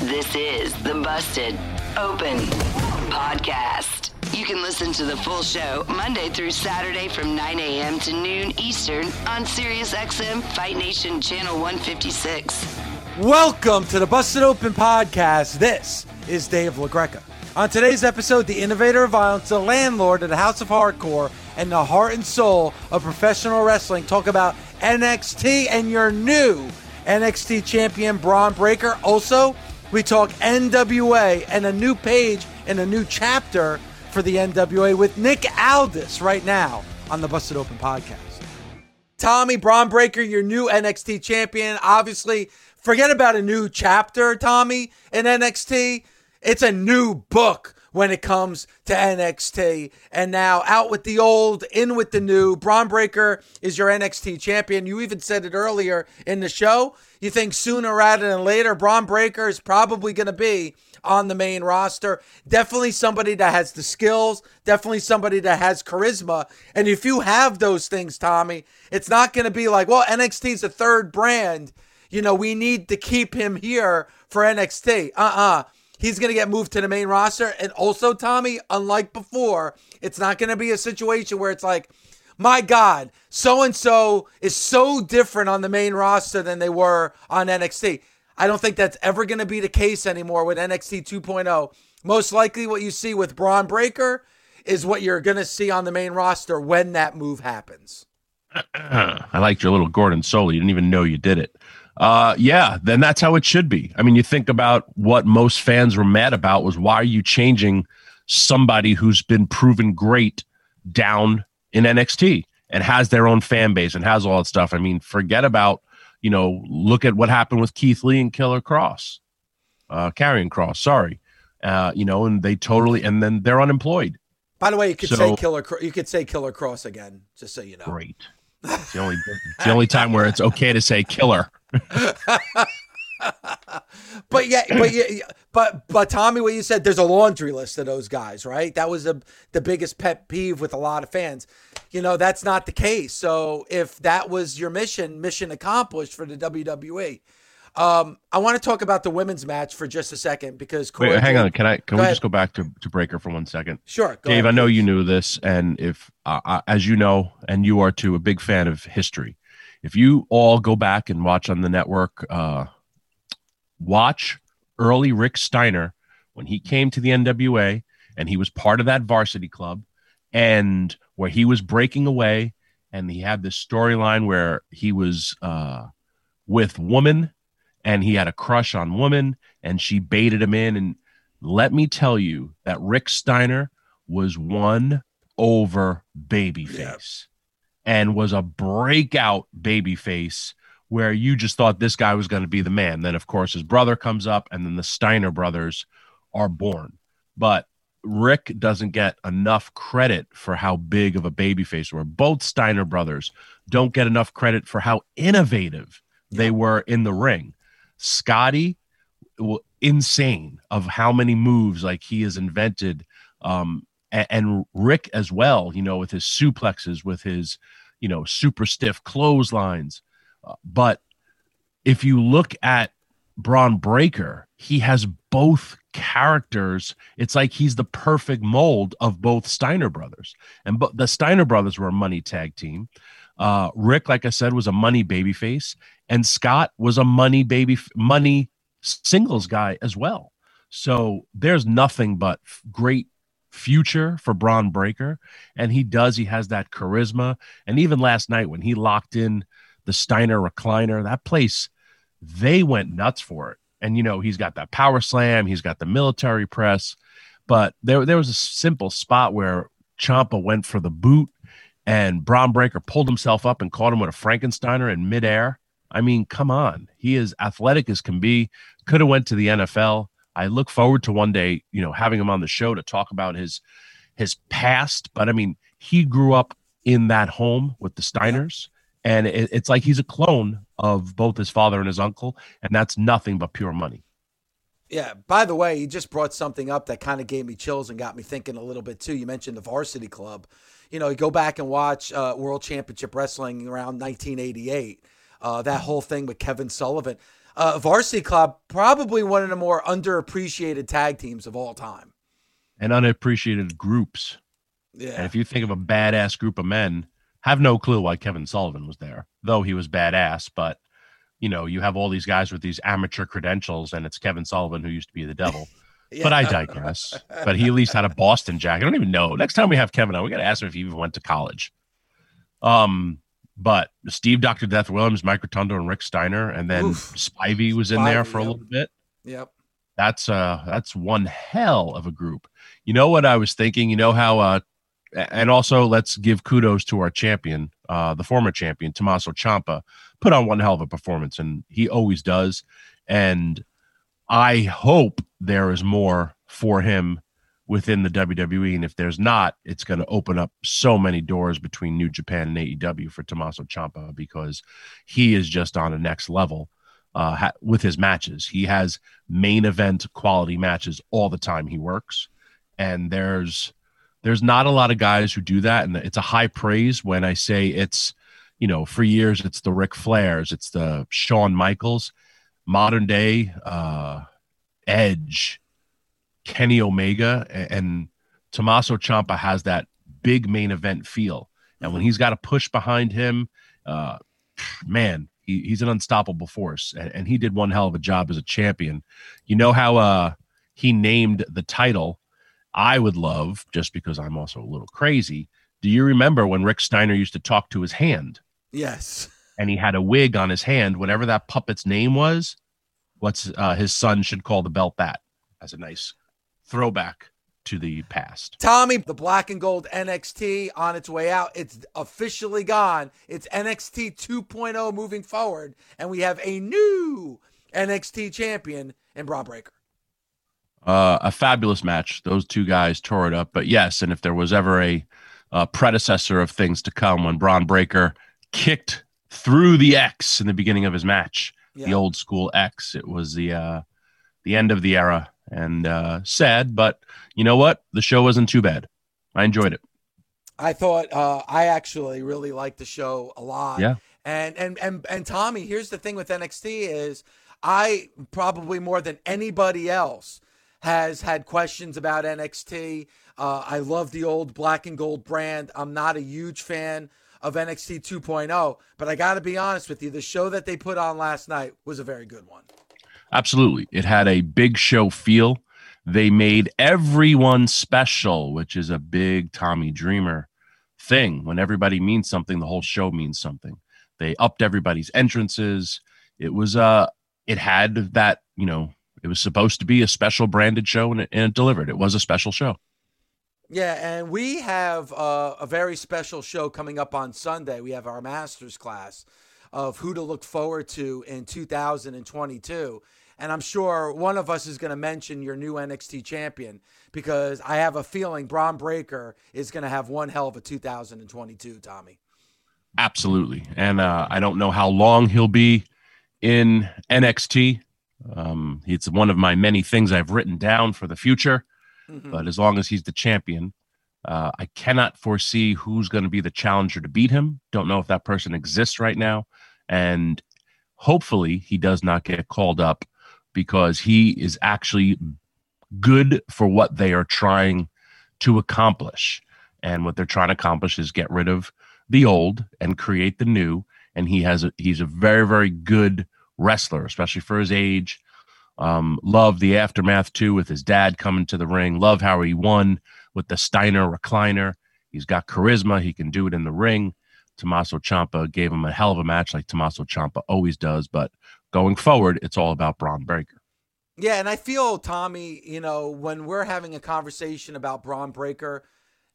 This is the Busted Open Podcast. You can listen to the full show Monday through Saturday from 9 a.m. to noon Eastern on SiriusXM Fight Nation Channel 156. Welcome to the Busted Open Podcast. This is Dave LaGreca. On today's episode, the innovator of violence, the landlord of the House of Hardcore, and the heart and soul of professional wrestling talk about NXT and your new NXT champion, Bron Breakker. Also, we talk NWA and a new page and a new chapter for the NWA with Nick Aldis right now on the Busted Open podcast. Tommy Bron Breakker, your new NXT champion. Obviously, forget about a new chapter, Tommy, in NXT. It's a new book when it comes to NXT. And now out with the old, in with the new. Bron Breakker is your NXT champion. You even said it earlier in the show. You think sooner rather than later, Bron Breakker is probably going to be on the main roster. Definitely somebody that has the skills, definitely somebody that has charisma. And if you have those things, Tommy, it's not going to be like, well, NXT's a third brand. You know, we need to keep him here for NXT. Uh uh-uh. uh he's going to get moved to the main roster. And also, Tommy, unlike before, it's not going to be a situation where it's like, my God, so and so is so different on the main roster than they were on NXT. I don't think that's ever going to be the case anymore with NXT 2.0. Most likely, what you see with Bron Breakker is what you're going to see on the main roster when that move happens. I liked your little Gordon Solie. You didn't even know you did it. Uh, yeah, then that's how it should be. I mean, you think about what most fans were mad about was why are you changing somebody who's been proven great down in NXT and has their own fan base and has all that stuff. I mean, forget about, you know, look at what happened with Keith Lee and Killer Kross, uh, Karrion Kross, sorry. Uh, you know, and they totally, and then they're unemployed. By the way, you could so, say Killer, you could say Killer Kross again, just so you know. Great. It's the only, it's the only time where it's okay to say killer. But yeah, but yeah, but but Tommy, what you said, there's a laundry list of those guys, right? That was a, the biggest pet peeve with a lot of fans. You know, that's not the case. So if that was your mission, mission accomplished for the WWE. Um, I want to talk about the women's match for just a second because Wait, hang on. Can I? Can we ahead. just go back to to Breakker for one second? Sure, Dave. Ahead, I know please. you knew this, and if uh, as you know, and you are too, a big fan of history if you all go back and watch on the network, uh, watch early Rick Steiner when he came to the NWA and he was part of that varsity club and where he was breaking away and he had this storyline where he was uh, with woman and he had a crush on woman and she baited him in. And let me tell you that Rick Steiner was one over babyface and was a breakout baby face where you just thought this guy was going to be the man. Then, of course, his brother comes up, and then the Steiner brothers are born. But Rick doesn't get enough credit for how big of a baby face were. Both Steiner brothers don't get enough credit for how innovative they were in the ring. Scotty, insane of how many moves like he has invented um, and, and Rick as well, you know, with his suplexes, with his, you know, super stiff clotheslines. Uh, but if you look at Bron Breakker, he has both characters. It's like he's the perfect mold of both Steiner brothers. And but the Steiner brothers were a money tag team. Uh, Rick, like I said, was a money babyface, and Scott was a money baby money singles guy as well. So there's nothing but great future for Bron Breakker. and he does. He has that charisma, and even last night when he locked in the Steiner recliner, that place they went nuts for it. And you know he's got that power slam, he's got the military press, but there there was a simple spot where Ciampa went for the boot, and Bron Breakker pulled himself up and caught him with a Frankensteiner in midair. I mean, come on, he is athletic as can be. Could have went to the NFL. I look forward to one day, you know, having him on the show to talk about his his past. But I mean, he grew up in that home with the Steiners, and it, it's like he's a clone of both his father and his uncle, and that's nothing but pure money. Yeah. By the way, you just brought something up that kind of gave me chills and got me thinking a little bit too. You mentioned the Varsity Club. You know, you go back and watch uh, World Championship Wrestling around 1988. Uh, that whole thing with Kevin Sullivan uh, Varsity Club, probably one of the more underappreciated tag teams of all time. And unappreciated groups. Yeah. And if you think of a badass group of men, have no clue why Kevin Sullivan was there, though he was badass. But, you know, you have all these guys with these amateur credentials, and it's Kevin Sullivan who used to be the devil. yeah. But I digress. but he at least had a Boston jacket. I don't even know. Next time we have Kevin on, we got to ask him if he even went to college. Um, but Steve, Dr. Death Williams, Mike Rotundo, and Rick Steiner, and then Oof. Spivey was in Spivey, there for a little bit. Yep. That's uh that's one hell of a group. You know what I was thinking? You know how uh and also let's give kudos to our champion, uh, the former champion, Tommaso Ciampa, put on one hell of a performance, and he always does. And I hope there is more for him within the WWE. And if there's not, it's going to open up so many doors between New Japan and AEW for Tommaso Ciampa because he is just on a next level uh, ha- with his matches. He has main event quality matches all the time he works, and there's there's not a lot of guys who do that, and it's a high praise when I say it's you know for years it's the Ric Flairs, it's the Shawn Michaels, modern day uh, Edge Kenny Omega and Tommaso Ciampa has that big main event feel. And when he's got a push behind him, uh, man, he, he's an unstoppable force. And, and, he did one hell of a job as a champion. You know how uh, he named the title? I would love, just because I'm also a little crazy. Do you remember when Rick Steiner used to talk to his hand? Yes. And he had a wig on his hand. Whatever that puppet's name was, what's uh, his son should call the belt that as a nice throwback to the past. Tommy, the black and gold NXT on its way out. It's officially gone. It's NXT 2.0 moving forward, and we have a new NXT champion in Bron Breakker. Uh, a fabulous match. Those two guys tore it up. But yes, and if there was ever a, a predecessor of things to come when Bron Breakker kicked through the X in the beginning of his match, yeah. the old school X, it was the uh, the end of the era and uh, sad, but you know what? The show wasn't too bad. I enjoyed it. I thought uh, I actually really liked the show a lot. Yeah. And and and and Tommy, here's the thing with NXT is I probably more than anybody else has had questions about NXT. Uh, I love the old black and gold brand. I'm not a huge fan of NXT 2.0, but I got to be honest with you, the show that they put on last night was a very good one. Absolutely. It had a big show feel. They made everyone special, which is a big Tommy Dreamer thing. When everybody means something, the whole show means something. They upped everybody's entrances. It was uh it had that, you know, it was supposed to be a special branded show and it, and it delivered. It was a special show. Yeah, and we have uh, a very special show coming up on Sunday. We have our master's class of who to look forward to in 2022. And I'm sure one of us is going to mention your new NXT champion because I have a feeling Bron Breakker is going to have one hell of a 2022, Tommy. Absolutely. And uh, I don't know how long he'll be in NXT. Um, it's one of my many things I've written down for the future. Mm-hmm. But as long as he's the champion, uh, I cannot foresee who's going to be the challenger to beat him. Don't know if that person exists right now. And hopefully he does not get called up because he is actually good for what they are trying to accomplish. And what they're trying to accomplish is get rid of the old and create the new. And he has a, he's a very, very good wrestler, especially for his age. Um, love the aftermath too with his dad coming to the ring. Love how he won with the Steiner recliner. He's got charisma. He can do it in the ring. Tommaso Ciampa gave him a hell of a match, like Tommaso Ciampa always does. But going forward, it's all about Bron Breakker. Yeah, and I feel Tommy, you know, when we're having a conversation about Bron Breakker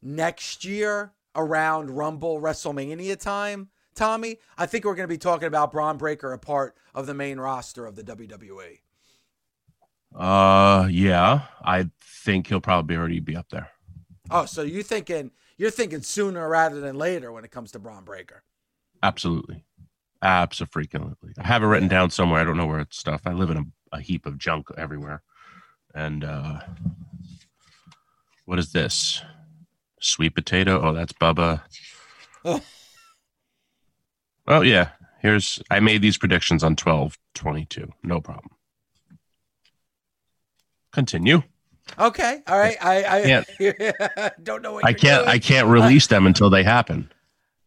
next year around Rumble WrestleMania time, Tommy, I think we're going to be talking about Bron Breakker a part of the main roster of the WWE. Uh, yeah, I think he'll probably already be up there. Oh, so you thinking you're thinking sooner rather than later when it comes to Bron Breakker? Absolutely, absolutely. I have it written down somewhere. I don't know where it's stuff. I live in a, a heap of junk everywhere. And uh, what is this? Sweet potato. Oh, that's Bubba. Oh. oh yeah. Here's I made these predictions on 12 22. No problem. Continue. Okay. All right. I, I can't, don't know I can't doing. I can't release them until they happen.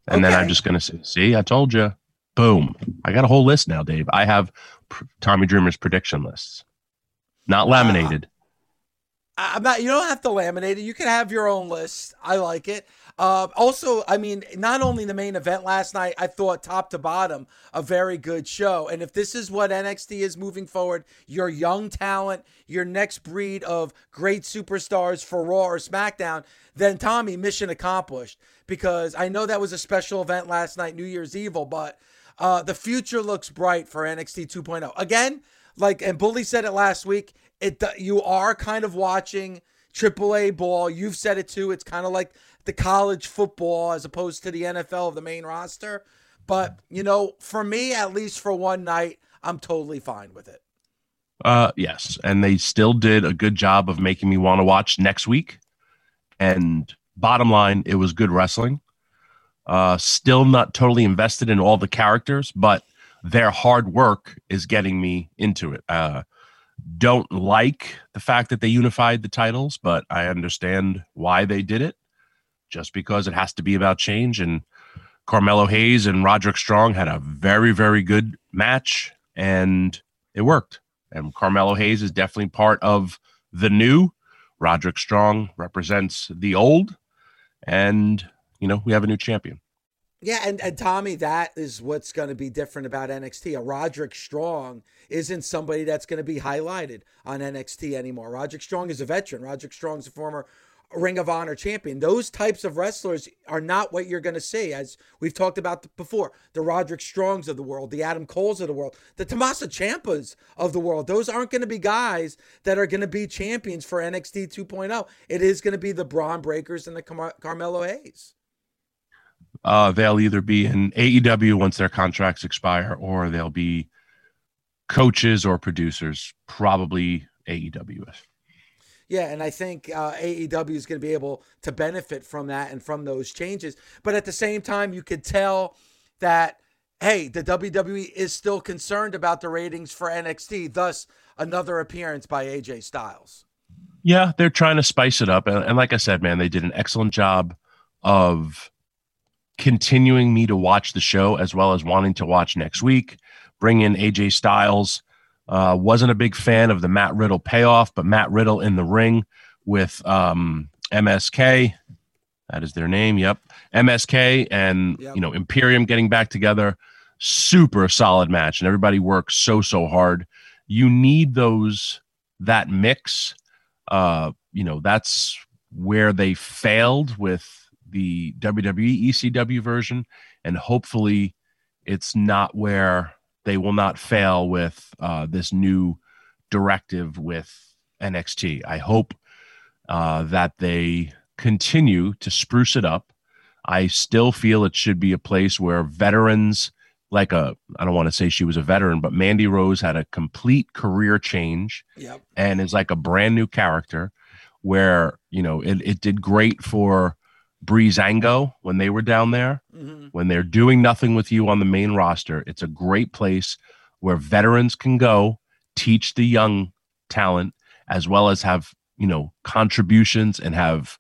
And okay. then I'm just gonna say, see, I told you. Boom. I got a whole list now, Dave. I have Tommy Dreamer's prediction lists. Not uh, laminated. Uh, I'm not you don't have to laminate it. You can have your own list. I like it. Uh, also, I mean, not only the main event last night, I thought top to bottom a very good show. And if this is what NXT is moving forward, your young talent, your next breed of great superstars for Raw or SmackDown, then Tommy, mission accomplished. Because I know that was a special event last night, New Year's Evil, but uh, the future looks bright for NXT 2.0. Again, like and Bully said it last week, it you are kind of watching AAA ball. You've said it too. It's kind of like the college football as opposed to the NFL of the main roster. But, you know, for me, at least for one night, I'm totally fine with it. Uh, yes. And they still did a good job of making me want to watch next week. And bottom line, it was good wrestling. Uh, still not totally invested in all the characters, but their hard work is getting me into it. Uh, don't like the fact that they unified the titles, but I understand why they did it just because it has to be about change. And Carmelo Hayes and Roderick Strong had a very, very good match and it worked. And Carmelo Hayes is definitely part of the new. Roderick Strong represents the old. And, you know, we have a new champion. Yeah, and, and Tommy, that is what's going to be different about NXT. A Roderick Strong isn't somebody that's going to be highlighted on NXT anymore. Roderick Strong is a veteran. Roderick Strong is a former Ring of Honor champion. Those types of wrestlers are not what you're going to see, as we've talked about before. The Roderick Strongs of the world, the Adam Coles of the world, the Tommaso Ciampas of the world. Those aren't going to be guys that are going to be champions for NXT 2.0. It is going to be the Bron Breakkers and the Car- Carmelo Hayes. Uh, they'll either be in AEW once their contracts expire, or they'll be coaches or producers, probably AEW. Yeah, and I think uh, AEW is going to be able to benefit from that and from those changes. But at the same time, you could tell that hey, the WWE is still concerned about the ratings for NXT. Thus, another appearance by AJ Styles. Yeah, they're trying to spice it up, and, and like I said, man, they did an excellent job of continuing me to watch the show as well as wanting to watch next week. Bring in AJ Styles uh, wasn't a big fan of the Matt Riddle payoff, but Matt Riddle in the ring with um, MSK. That is their name. Yep. MSK and, yep. you know, Imperium getting back together. Super solid match. And everybody works so, so hard. You need those, that mix. Uh, you know, that's where they failed with the WWE ECW version. And hopefully it's not where they will not fail with uh, this new directive with NXT. I hope uh, that they continue to spruce it up. I still feel it should be a place where veterans, like a, I don't want to say she was a veteran, but Mandy Rose had a complete career change yep. and is like a brand new character where, you know, it, it did great for Breezango when they were down there, mm-hmm. when they're doing nothing with you on the main roster. It's a great place where veterans can go teach the young talent as well as have, you know, contributions and have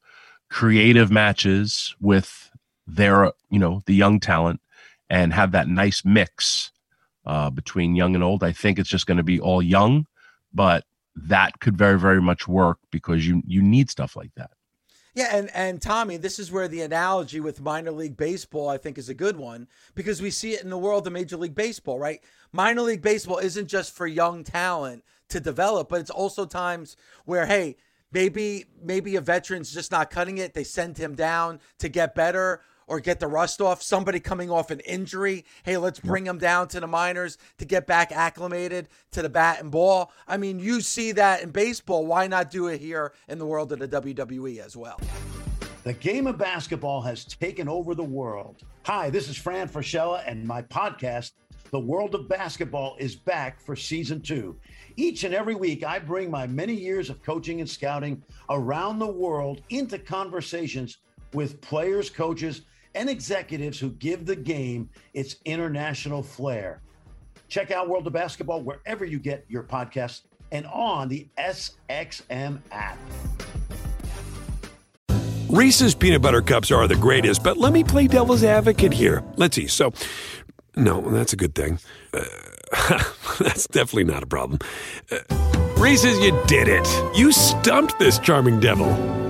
creative matches with their, you know, the young talent and have that nice mix uh, between young and old. I think it's just going to be all young, but that could very, very much work because you you need stuff like that. Yeah, and and Tommy, this is where the analogy with minor league baseball I think is a good one because we see it in the world of Major League Baseball, right? Minor league baseball isn't just for young talent to develop, but it's also times where hey, maybe maybe a veteran's just not cutting it, they send him down to get better or get the rust off. Somebody coming off an injury, hey, let's bring him down to the minors to get back acclimated to the bat and ball. I mean, you see that in baseball. Why not do it here in the world of the WWE as well? The game of basketball has taken over the world. Hi, this is Fran Fraschilla, and my podcast, The World of Basketball, is back for season two. Each and every week, I bring my many years of coaching and scouting around the world into conversations with players, coaches, and executives who give the game its international flair. Check out World of Basketball wherever you get your podcasts and on the SXM app. Reese's peanut butter cups are the greatest, but let me play devil's advocate here. Let's see. So, no, that's a good thing. Uh, that's definitely not a problem. Uh, Reese's, you did it. You stumped this charming devil.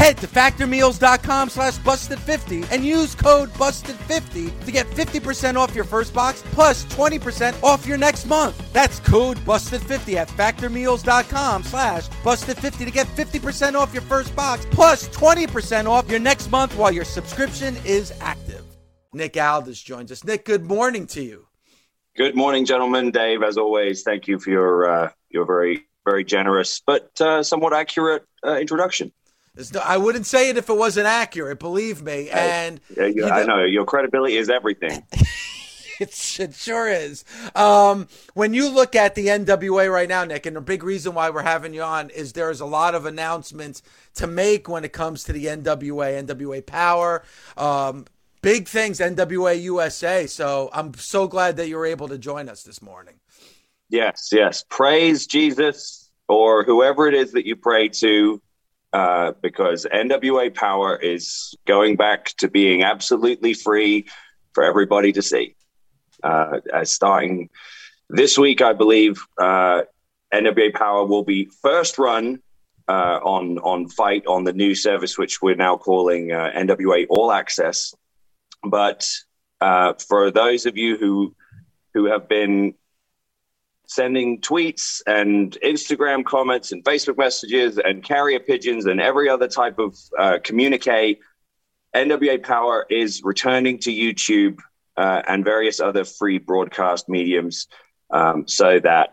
Head to factormeals.com slash busted50 and use code busted50 to get 50% off your first box plus 20% off your next month. That's code busted50 at factormeals.com slash busted50 to get 50% off your first box plus 20% off your next month while your subscription is active. Nick Aldis joins us. Nick, good morning to you. Good morning, gentlemen. Dave, as always, thank you for your uh, your very very generous but uh, somewhat accurate uh, introduction. No, I wouldn't say it if it wasn't accurate. Believe me. And yeah, you, I know your credibility is everything. it, it sure is. Um, when you look at the NWA right now, Nick, and the big reason why we're having you on is there's a lot of announcements to make when it comes to the NWA, NWA Power. Um, big things, NWA USA. So I'm so glad that you were able to join us this morning. Yes, yes. Praise Jesus or whoever it is that you pray to uh, because NWA Power is going back to being absolutely free for everybody to see. Uh, as starting this week, I believe uh, NWA Power will be first run uh, on on FITE on the new service, which we're now calling uh, NWA All Access. But uh, for those of you who who have been sending tweets and Instagram comments and Facebook messages and carrier pigeons and every other type of uh, communique. NWA Power is returning to YouTube uh, and various other free broadcast mediums um, so that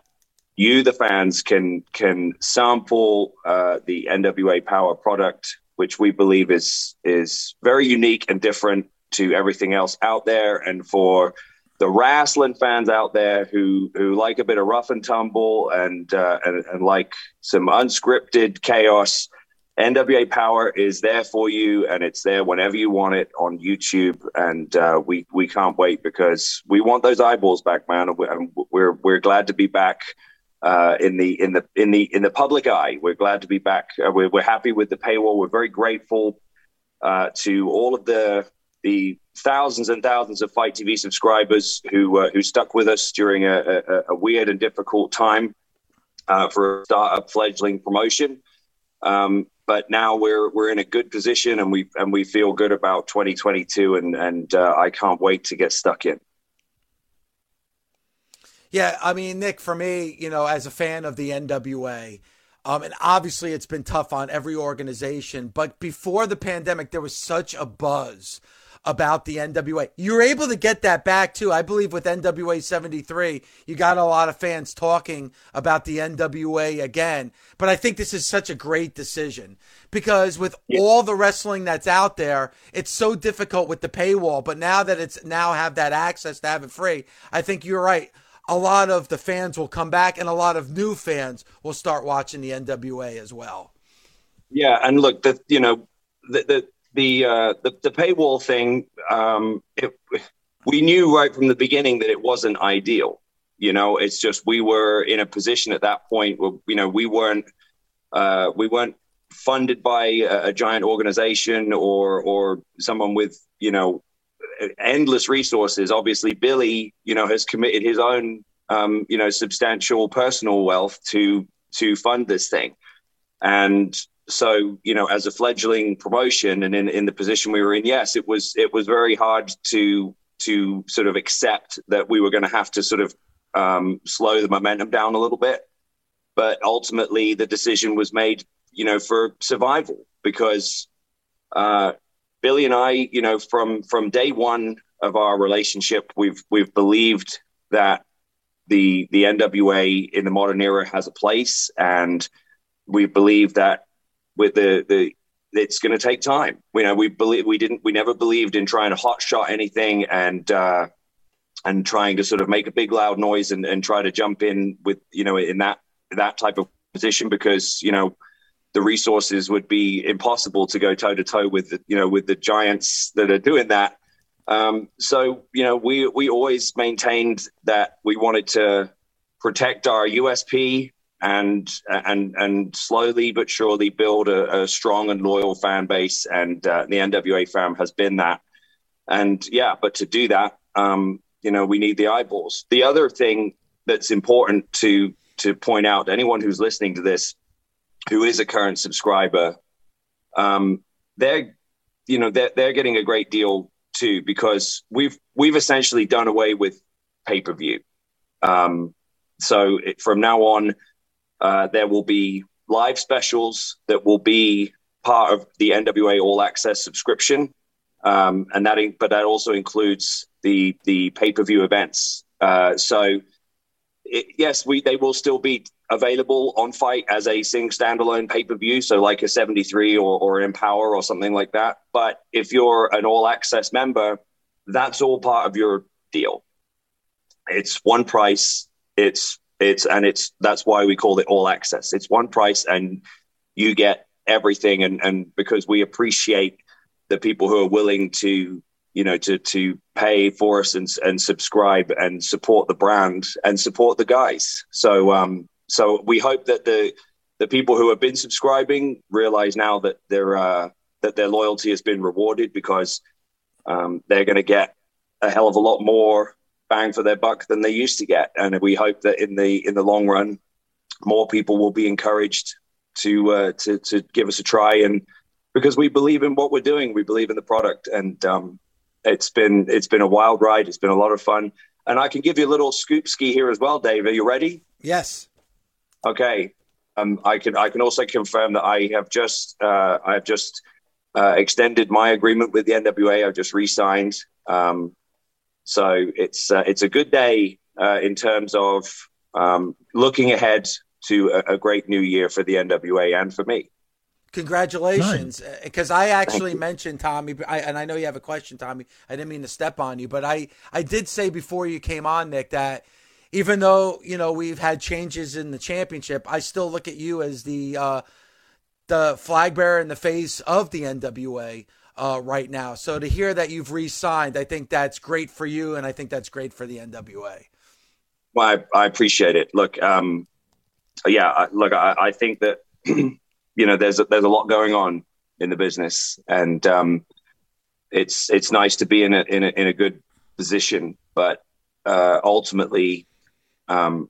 you, the fans, can can sample uh, the NWA Power product, which we believe is is very unique and different to everything else out there, and for the wrestling fans out there who who like a bit of rough and tumble and uh, and, and like some unscripted chaos. NWA Power is there for you, and it's there whenever you want it on YouTube. And uh, we we can't wait because we want those eyeballs back, man. And we're we're glad to be back uh, in the in the in the in the public eye. We're glad to be back. Uh, we're, we're happy with the paywall. We're very grateful uh, to all of the the thousands and thousands of FITE TV subscribers who uh, who stuck with us during a, a, a weird and difficult time uh, for a startup fledgling promotion. Um, but now we're we're in a good position and we and we feel good about 2022 and and uh, I can't wait to get stuck in. Yeah, I mean, Nick, for me, you know, as a fan of the NWA, um, and obviously it's been tough on every organization, but before the pandemic, there was such a buzz about the NWA. You were able to get that back too. I believe with NWA 73, you got a lot of fans talking about the NWA again. But I think this is such a great decision because with yeah. all the wrestling that's out there, it's so difficult with the paywall. But now that it's now have that access to have it free, I think you're right. A lot of the fans will come back and a lot of new fans will start watching the NWA as well. Yeah, and look, the you know the, the the uh, the, the paywall thing, um, it, we knew right from the beginning that it wasn't ideal. You know, it's just we were in a position at that point where you know we weren't uh, we weren't funded by a, a giant organization or or someone with you know endless resources. Obviously, Billy, you know, has committed his own um, you know substantial personal wealth to to fund this thing, and so you know as a fledgling promotion and in, in the position we were in yes it was it was very hard to to sort of accept that we were going to have to sort of um, slow the momentum down a little bit. But ultimately the decision was made you know for survival because uh, billy and i you know from from day one of our relationship we've we've believed that the the nwa in the modern era has a place and we believe that with the the it's going to take time. You know, we believe we didn't we never believed in trying to hot shot anything and uh, and trying to sort of make a big loud noise and, and try to jump in with you know in that that type of position because you know the resources would be impossible to go toe to toe with the, you know with the giants that are doing that. Um, so you know we we always maintained that we wanted to protect our USP and and and slowly but surely build a, a strong and loyal fan base. And uh, the NWA fam has been that. And yeah, but to do that, um, you know, we need the eyeballs. The other thing that's important to to point out anyone who's listening to this, who is a current subscriber, um, they're you know they're they're getting a great deal too because we've we've essentially done away with pay per view. Um, so it, from now on, uh, there will be live specials that will be part of the NWA All Access subscription, um, and that in, but that also includes the the pay per view events. Uh, so it, yes, we they will still be available on FITE as a sing standalone pay per view, so like a seventy three or or Empower or something like that. But if you're an All Access member, that's all part of your deal. It's one price. It's it's and it's that's why we call it all access. It's one price and you get everything and and because we appreciate the people who are willing to you know to to pay for us and and subscribe and support the brand and support the guys. So um so we hope that the the people who have been subscribing realize now that their uh, that their loyalty has been rewarded because um, they're going to get a hell of a lot more bang for their buck than they used to get. And we hope that in the in the long run, more people will be encouraged to uh, to to give us a try. And because we believe in what we're doing, we believe in the product, and um, it's been it's been a wild ride. It's been a lot of fun. And I can give you a little scoop ski here as well, Dave. Are you ready? Yes. Okay. Um, I can I can also confirm that I have just uh, I have just uh, extended my agreement with the NWA. I've just re-signed. Um, so it's uh, it's a good day uh, in terms of um, looking ahead to a, a, great new year for the NWA and for me. Congratulations, because nice. I actually mentioned Tommy, I, and I know you have a question, Tommy. I didn't mean to step on you, but I I did say before you came on, Nick, that even though you know we've had changes in the championship, I still look at you as the uh, the flag bearer and the face of the NWA uh, right now. So to hear that you've re-signed, I think that's great for you, and I think that's great for the NWA. Well, I, I appreciate it. Look, um, yeah, I, look, I, I think that you know there's a, there's a lot going on in the business, and um, it's it's nice to be in a in a, in a good position, but uh, ultimately, um,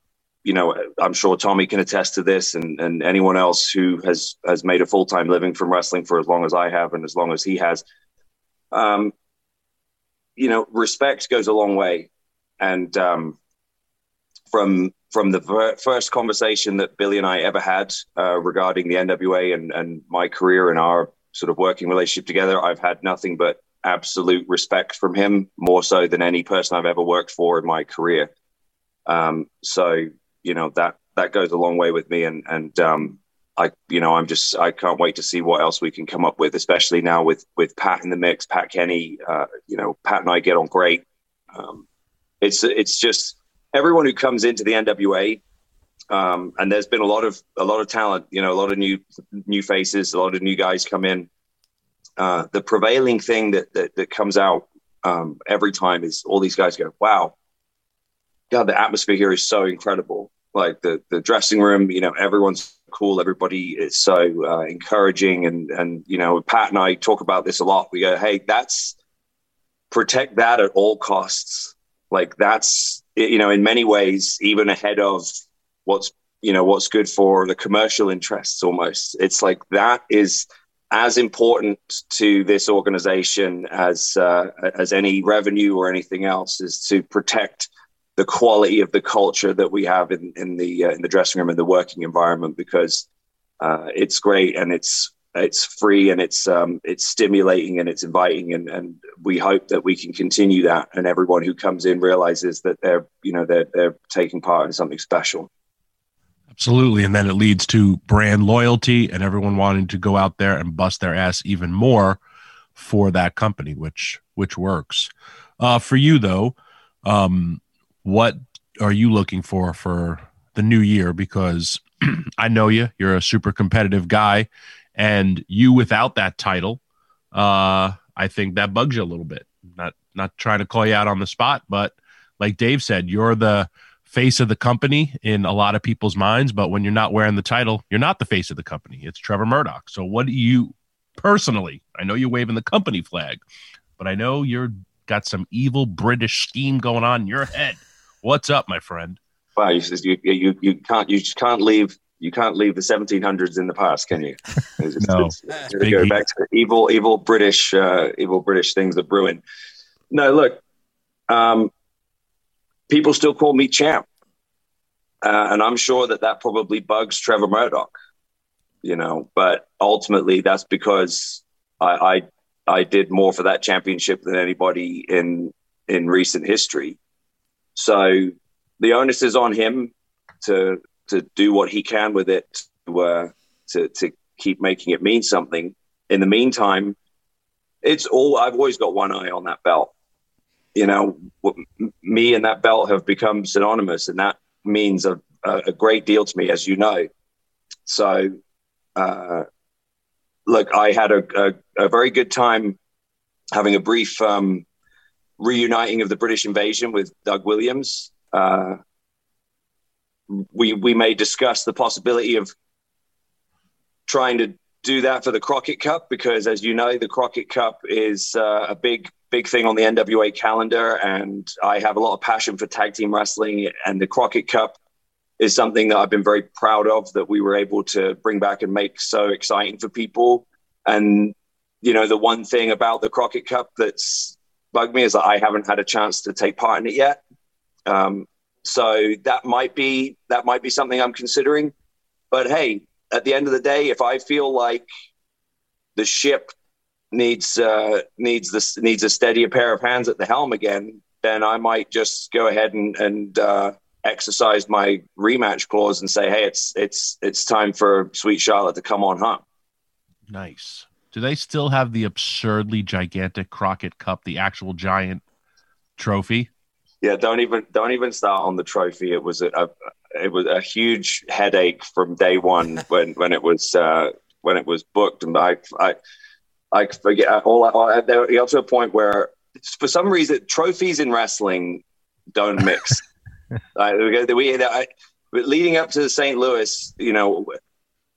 you know, I'm sure Tommy can attest to this, and and anyone else who has has made a full time living from wrestling for as long as I have and as long as he has. Um, you know, respect goes a long way, and um, from from the ver- first conversation that Billy and I ever had uh, regarding the NWA and and my career and our sort of working relationship together, I've had nothing but absolute respect from him, more so than any person I've ever worked for in my career. Um, so you know that that goes a long way with me, and and um, I you know I'm just I can't wait to see what else we can come up with, especially now with with Pat in the mix, Pat Kenney. Uh, you know, Pat and I get on great. Um, it's it's just everyone who comes into the NWA. Um, and there's been a lot of a lot of talent, you know, a lot of new new faces, a lot of new guys come in. Uh, the prevailing thing that that, that comes out um, every time is all these guys go, "Wow, God, the atmosphere here is so incredible. Like the the dressing room, you know, everyone's cool. Everybody is so uh, encouraging, and and you know, Pat and I talk about this a lot. We go, hey, that's protect that at all costs. Like that's you know, in many ways, even ahead of what's you know what's good for the commercial interests. Almost, it's like that is as important to this organization as uh, as any revenue or anything else is to protect the quality of the culture that we have in, in the uh, in the dressing room and the working environment because uh, it's great and it's it's free and it's um, it's stimulating and it's inviting and, and we hope that we can continue that and everyone who comes in realizes that they're you know they're they're taking part in something special. Absolutely, and then it leads to brand loyalty and everyone wanting to go out there and bust their ass even more for that company, which which works. Uh, for you though, um, what are you looking for for the new year? Because I know you, you're a super competitive guy, and you without that title, uh, I think that bugs you a little bit. Not not trying to call you out on the spot, but like Dave said, you're the face of the company in a lot of people's minds. But when you're not wearing the title, you're not the face of the company. It's Trevor Murdoch. So what do you personally? I know you're waving the company flag, but I know you're got some evil British scheme going on in your head. What's up, my friend? Wow, you, you you you can't you just can't leave you can't leave the 1700s in the past, can you? It's, no, it's, it's, it's go back to evil evil British uh, evil British things that brewing. No, look, um, people still call me champ, uh, and I'm sure that that probably bugs Trevor Murdoch, you know. But ultimately, that's because I, I I did more for that championship than anybody in in recent history. So the onus is on him to to do what he can with it to uh, to, to keep making it mean something. In the meantime, it's all I've always got one eye on that belt. You know, me and that belt have become synonymous, and that means a, a great deal to me, as you know. So, uh, look, I had a, a, a, very good time having a brief um, reuniting of the British invasion with Doug Williams. Uh, we we may discuss the possibility of trying to do that for the Crockett Cup because, as you know, the Crockett Cup is uh, a big big thing on the NWA calendar, and I have a lot of passion for tag team wrestling, and the Crockett Cup is something that I've been very proud of that we were able to bring back and make so exciting for people. And you know, the one thing about the Crockett Cup that's bugged me is that I haven't had a chance to take part in it yet. Um, so that might be that might be something I'm considering. But hey, at the end of the day, if I feel like the ship needs uh, needs this needs a steadier pair of hands at the helm again, then I might just go ahead and and uh, exercise my rematch clause and say, hey, it's it's it's time for Sweet Charlotte to come on home. Nice. Do they still have the absurdly gigantic Crockett Cup, the actual giant trophy? Yeah, don't even don't even start on the trophy. It was a, a it was a huge headache from day one when when it was uh, when it was booked, and I I I forget all. all there got to a point where for some reason trophies in wrestling don't mix. uh, we, we I, leading up to St. Louis, you know,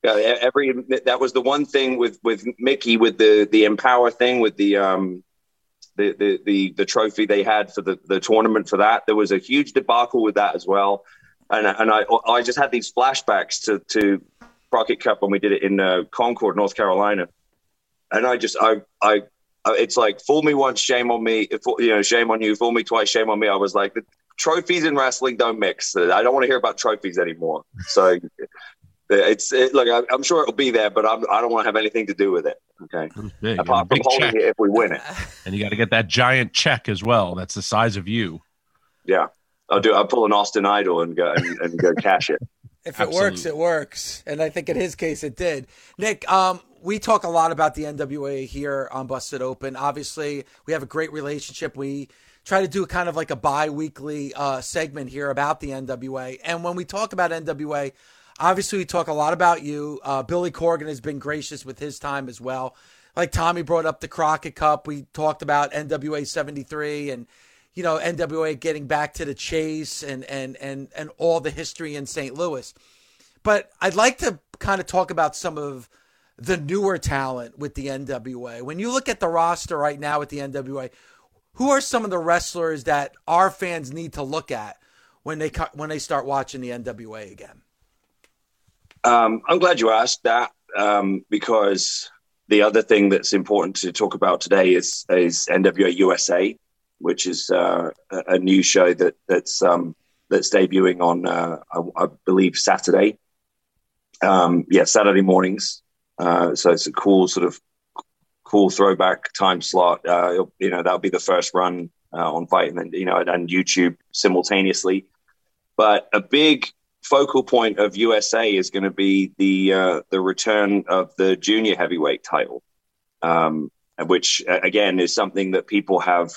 uh, every that was the one thing with with Mickie with the the empower thing with the um the the the, the trophy they had for the the tournament for that. There was a huge debacle with that as well, and and I I just had these flashbacks to to Crockett Cup when we did it in uh, Concord, North Carolina, and I just I I it's like fool me once, shame on me. If, you know, shame on you. Fool me twice, shame on me. I was like, the trophies in wrestling don't mix. I don't want to hear about trophies anymore. So it's it, look, I, am sure it'll be there, but I'm, I do not want to have anything to do with it. Okay, apart from holding check. it if we win it, and you got to get that giant check as well. That's the size of you. Yeah, I'll do. I'll pull an Austin Idol and go and, and go cash it. If it Absolutely. works, it works, and I think in his case it did. Nick, um, we talk a lot about the NWA here on Busted Open. Obviously, we have a great relationship. We try to do kind of like a bi-weekly uh, segment here about the NWA, and when we talk about NWA Obviously, we talk a lot about you. Uh, Billy Corgan has been gracious with his time as well. Like Tommy brought up the Crockett Cup. We talked about NWA 73 and, you know, NWA getting back to the chase and, and, and, and all the history in St. Louis. But I'd like to kind of talk about some of the newer talent with the NWA. When you look at the roster right now with the NWA, who are some of the wrestlers that our fans need to look at when they when they start watching the NWA again? Um, I'm glad you asked that um, because the other thing that's important to talk about today is is NWA USA, which is uh, a new show that that's um, that's debuting on uh, I, I, believe Saturday. Um, yeah, Saturday mornings. Uh, so it's a cool sort of cool throwback time slot. Uh, you know that'll be the first run uh, on FITE, and then you know and YouTube simultaneously. But a big focal point of USA is going to be the uh, the return of the junior heavyweight title, um, which again is something that people have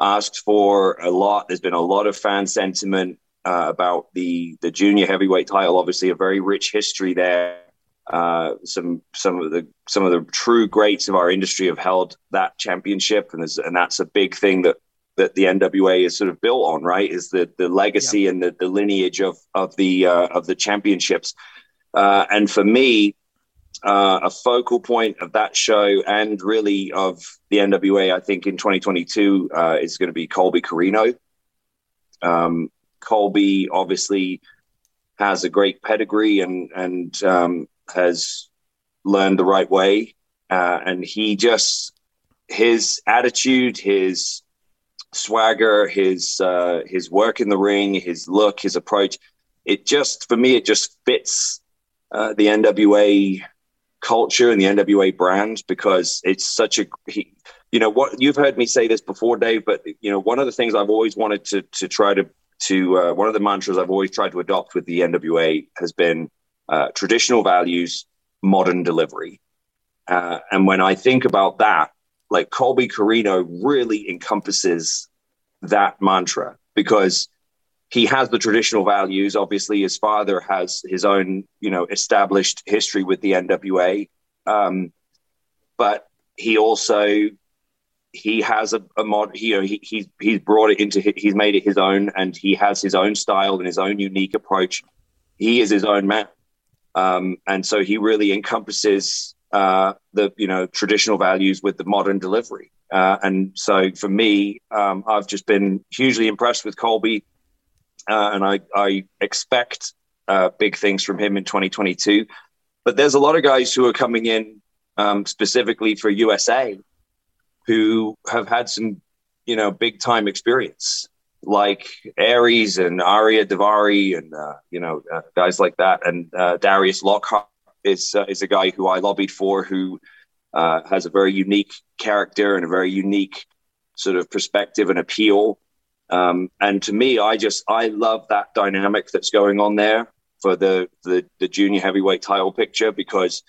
asked for a lot. There's been a lot of fan sentiment uh, about the the junior heavyweight title. Obviously, a very rich history there. Uh, some some of the some of the true greats of our industry have held that championship, and and that's a big thing that that the NWA is sort of built on, right? Is the the legacy yeah. and the, the lineage of of the uh, of the championships. Uh, and for me, uh, a focal point of that show and really of the NWA, I think in 2022 uh, is going to be Colby Corino. Um, Colby obviously has a great pedigree and and um, has learned the right way, uh, and he just his attitude, his swagger, his uh, his work in the ring, his look, his approach. It just for me, it just fits uh, the NWA culture and the NWA brand because it's such a he, you know what you've heard me say this before, Dave. But you know one of the things I've always wanted to to try to to uh, one of the mantras I've always tried to adopt with the NWA has been uh, traditional values, modern delivery. Uh, and when I think about that, like Colby Corino really encompasses that mantra because he has the traditional values. Obviously, his father has his own, you know, established history with the NWA, um, but he also he has a, a mod. You know, he, he's he's brought it into he's made it his own, and he has his own style and his own unique approach. He is his own man, um, and so he really encompasses uh, the you know traditional values with the modern delivery. Uh, and so for me, um, I've just been hugely impressed with Colby, uh, and I, I expect uh, big things from him in 2022. But there's a lot of guys who are coming in um, specifically for USA who have had some, you know, big time experience, like Aries and Ariya Daivari, and uh, you know, uh, guys like that, and Darius Lockhart is uh, is a guy who I lobbied for, who uh, has a very unique character and a very unique sort of perspective and appeal. Um, and to me, I just I love that dynamic that's going on there for the, the the junior heavyweight title picture because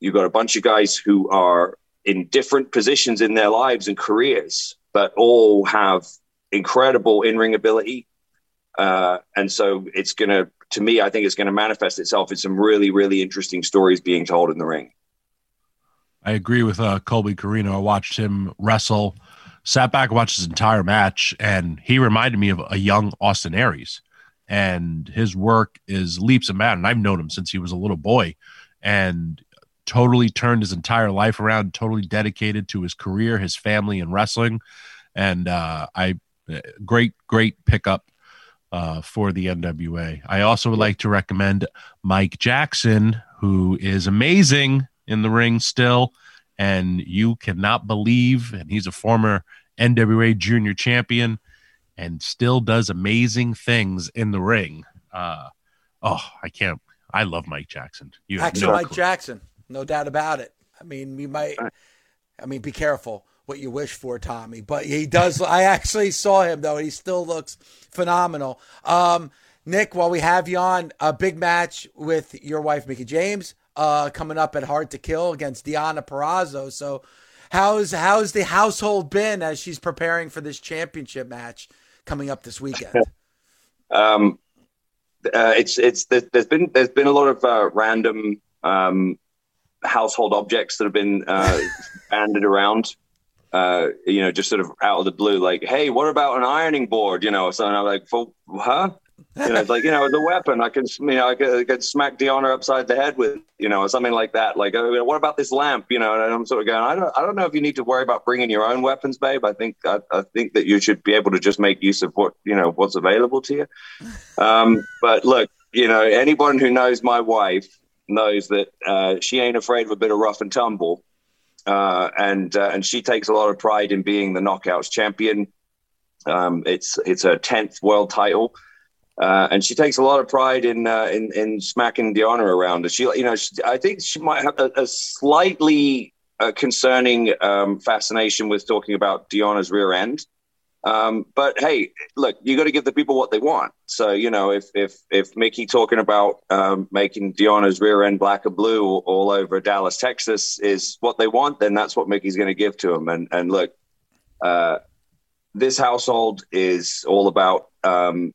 you've got a bunch of guys who are in different positions in their lives and careers, but all have incredible in ring ability uh, and so it's going to to me, I think it's going to manifest itself in some really, really interesting stories being told in the ring. I agree with uh, Colby Corino. I watched him wrestle, sat back, watched his entire match, and he reminded me of a young Austin Aries. And his work is leaps and bounds. And I've known him since he was a little boy, and totally turned his entire life around. Totally dedicated to his career, his family, and wrestling. And uh, I, great, great pickup uh, for the NWA. I also would like to recommend Mike Jackson, who is amazing in the ring still, and you cannot believe, and he's a former NWA junior champion and still does amazing things in the ring. Uh, oh, I can't. I love Mike Jackson. You Actually, no Mike clue. Jackson, no doubt about it. I mean, we might. I mean, be careful what you wish for, Tommy. But he does. I actually saw him though. He still looks phenomenal. Um, Nick, while we have you on, a big match with your wife, Mickie James, uh, coming up at Hard to Kill against Deonna Purrazzo. So, how's how's the household been as she's preparing for this championship match coming up this weekend? um, uh, it's it's there's been there's been a lot of uh, random um, household objects that have been uh, banded around. Uh, you know, just sort of out of the blue, like, hey, what about an ironing board? You know, so I'm like, for huh? you know, it's like you know, the weapon I can, you know, I could, I could smack Deonna upside the head with, you know, or something like that. Like, oh, what about this lamp? You know, and I'm sort of going, I don't, I don't know if you need to worry about bringing your own weapons, babe. I think, I, I think that you should be able to just make use of what you know, what's available to you. Um, but look, you know, anyone who knows my wife knows that uh, she ain't afraid of a bit of rough and tumble, uh, and uh, and she takes a lot of pride in being the knockouts champion. Um, it's it's her tenth world title. Uh, and she takes a lot of pride in uh, in, in smacking Deonna around. She, you know, she, I think she might have a, a slightly uh, concerning um, fascination with talking about Deonna's rear end. Um, but hey, look, you got to give the people what they want. So you know, if if if Mickie talking about um, making Deonna's rear end black or blue all over Dallas, Texas, is what they want, then that's what Mickie's going to give to them. And and look, uh, this household is all about um,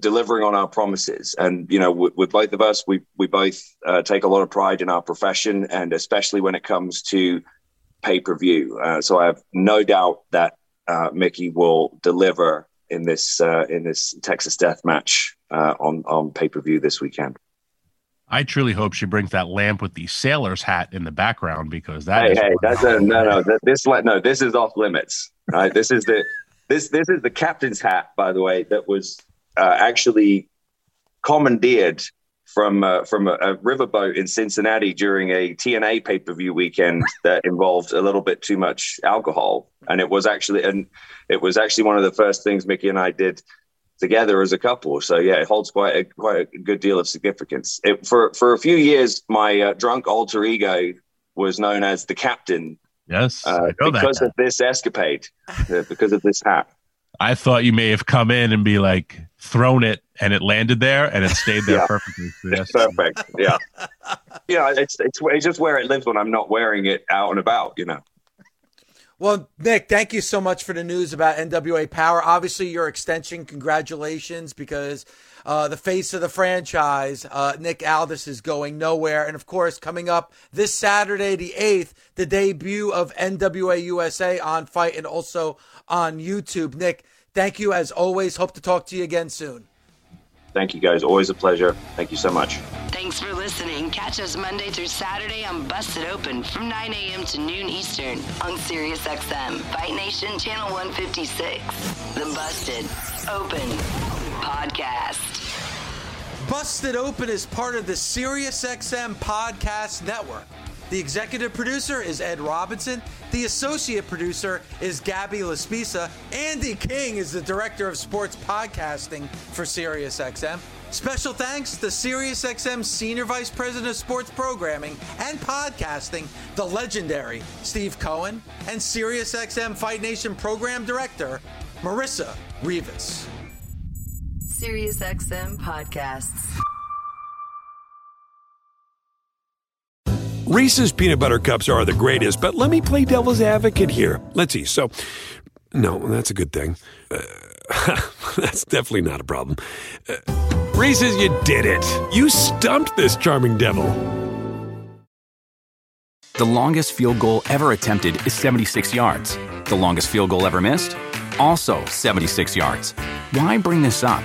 delivering on our promises. And you know, with, with both of us, we we both uh, take a lot of pride in our profession, and especially when it comes to pay per view. Uh, so I have no doubt that uh, Mickie will deliver in this uh, in this Texas Death Match uh, on on pay per view this weekend. I truly hope she brings that lamp with the sailor's hat in the background because that. Hey, hey, that's a no, no. This no, this is off limits. Right, this is the this this is the captain's hat, by the way, that was uh, actually commandeered from uh, from a, a, riverboat in Cincinnati during a TNA pay per view weekend that involved a little bit too much alcohol, and it was actually and it was actually one of the first things Mickie and I did together as a couple. So yeah, it holds quite a quite a good deal of significance. It, for for a few years, my uh, drunk alter ego was known as the captain. Yes, uh, because of this escapade, uh, because of this hat. I thought you may have come in and be like thrown it and it landed there and it stayed there yeah. perfectly. yes. Perfect. Yeah. yeah. It's, it's, it's just where it lives when I'm not wearing it out and about, you know. Well, Nick, thank you so much for the news about NWA Power. Obviously, your extension, congratulations, because uh, the face of the franchise, uh, Nick Aldis, is going nowhere. And of course, coming up this Saturday, the 8th, the debut of NWA USA on FITE and also on YouTube. Nick, thank you as always. Hope to talk to you again soon. Thank you, guys. Always a pleasure. Thank you so much. Thanks for listening. Catch us Monday through Saturday on Busted Open from 9 a.m. to noon Eastern on SiriusXM, Fight Nation Channel 156, the Busted Open podcast. Busted Open is part of the SiriusXM podcast network. The executive producer is Ed Robinson. The associate producer is Gabby Laspisa. Andy King is the director of sports podcasting for SiriusXM. Special thanks to SiriusXM Senior Vice President of Sports Programming and Podcasting, the legendary Steve Cohen, and SiriusXM Fight Nation Program Director, Marissa Rivas. SiriusXM Podcasts. Reese's peanut butter cups are the greatest, but let me play devil's advocate here. Let's see. So, no, that's a good thing. Uh, that's definitely not a problem. Uh, Reese's, you did it. You stumped this charming devil. The longest field goal ever attempted is 76 yards. The longest field goal ever missed? Also 76 yards. Why bring this up?